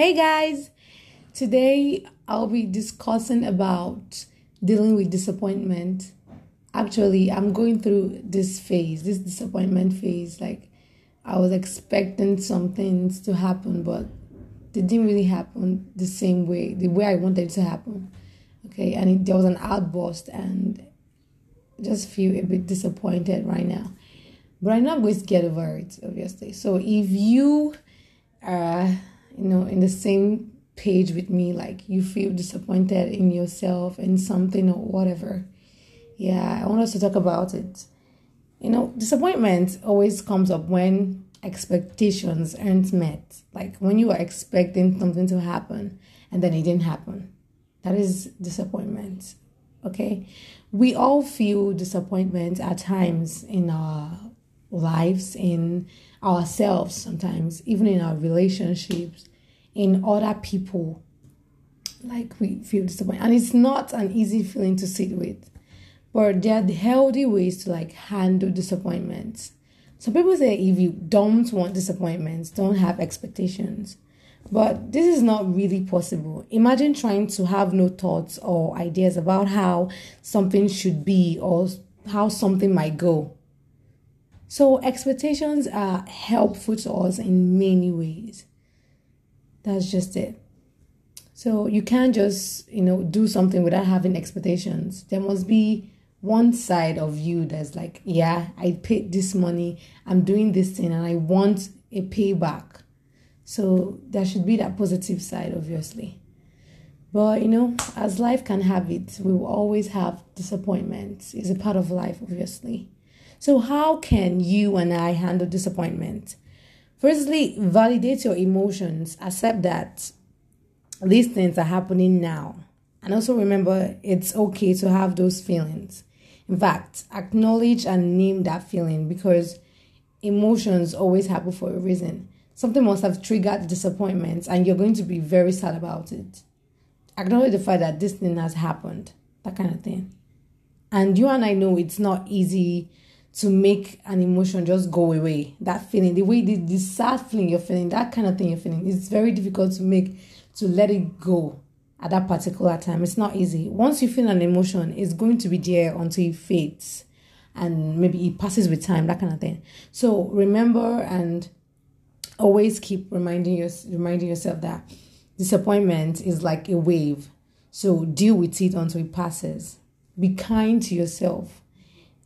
Hey guys, today I'll be discussing about dealing with disappointment. Actually, I'm going through this phase, this disappointment phase. Like, I was expecting some things to happen, but they didn't really happen the same way, the way I wanted it to happen. Okay, and it, there was an outburst, and I just feel a bit disappointed right now. But I'm not going to get over it, obviously. So if you are, you know, in the same page with me, like you feel disappointed in yourself in something or whatever, yeah, I want us to talk about it. You know, disappointment always comes up when expectations aren't met. Like when you are expecting something to happen and then it didn't happen. That is disappointment. Okay? We all feel disappointment at times in our lives, in ourselves sometimes, even in our relationships, in other people. Like we feel disappointed. And it's not an easy feeling to sit with. But there are the healthy ways to like handle disappointments. Some people say if you don't want disappointments, don't have expectations. But this is not really possible. Imagine trying to have no thoughts or ideas about how something should be or how something might go. So, expectations are helpful to us in many ways. That's just it. So, you can't just, you know, do something without having expectations. There must be one side of you that's like, yeah, I paid this money, I'm doing this thing, and I want a payback. So, there should be that positive side, obviously. But you know, as life can have it, we will always have disappointments. It's a part of life, obviously. So, how can you and I handle disappointment? Firstly, validate your emotions, accept that these things are happening now. And also remember it's okay to have those feelings. In fact, acknowledge and name that feeling because emotions always happen for a reason. Something must have triggered disappointment, and you're going to be very sad about it. Acknowledge the fact that this thing has happened, that kind of thing. And you and I know it's not easy to make an emotion just go away. That feeling, the way the, the sad feeling you're feeling, that kind of thing you're feeling, it's very difficult to make to let it go at that particular time. It's not easy. Once you feel an emotion, it's going to be there until it fades and maybe it passes with time, that kind of thing. So remember and always keep reminding your, reminding yourself that disappointment is like a wave. So deal with it until it passes. Be kind to yourself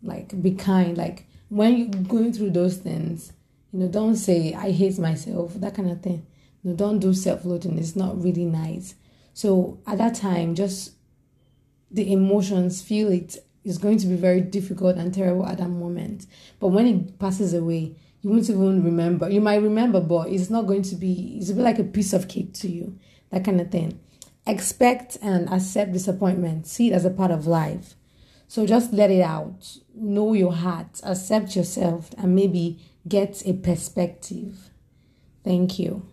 like be kind. Like when you're going through those things you know don't say i hate myself that kind of thing. You know, don't do self-loathing. It's not really nice. So at that time just the emotions feel it. Is going to be very difficult and terrible at that moment. But when it passes away you won't even remember. You might remember but it's not going to be it's like a piece of cake to you. That kind of thing. Expect and accept disappointment. See it as a part of life so just let it out. Know your heart, accept yourself, and maybe get a perspective. Thank you.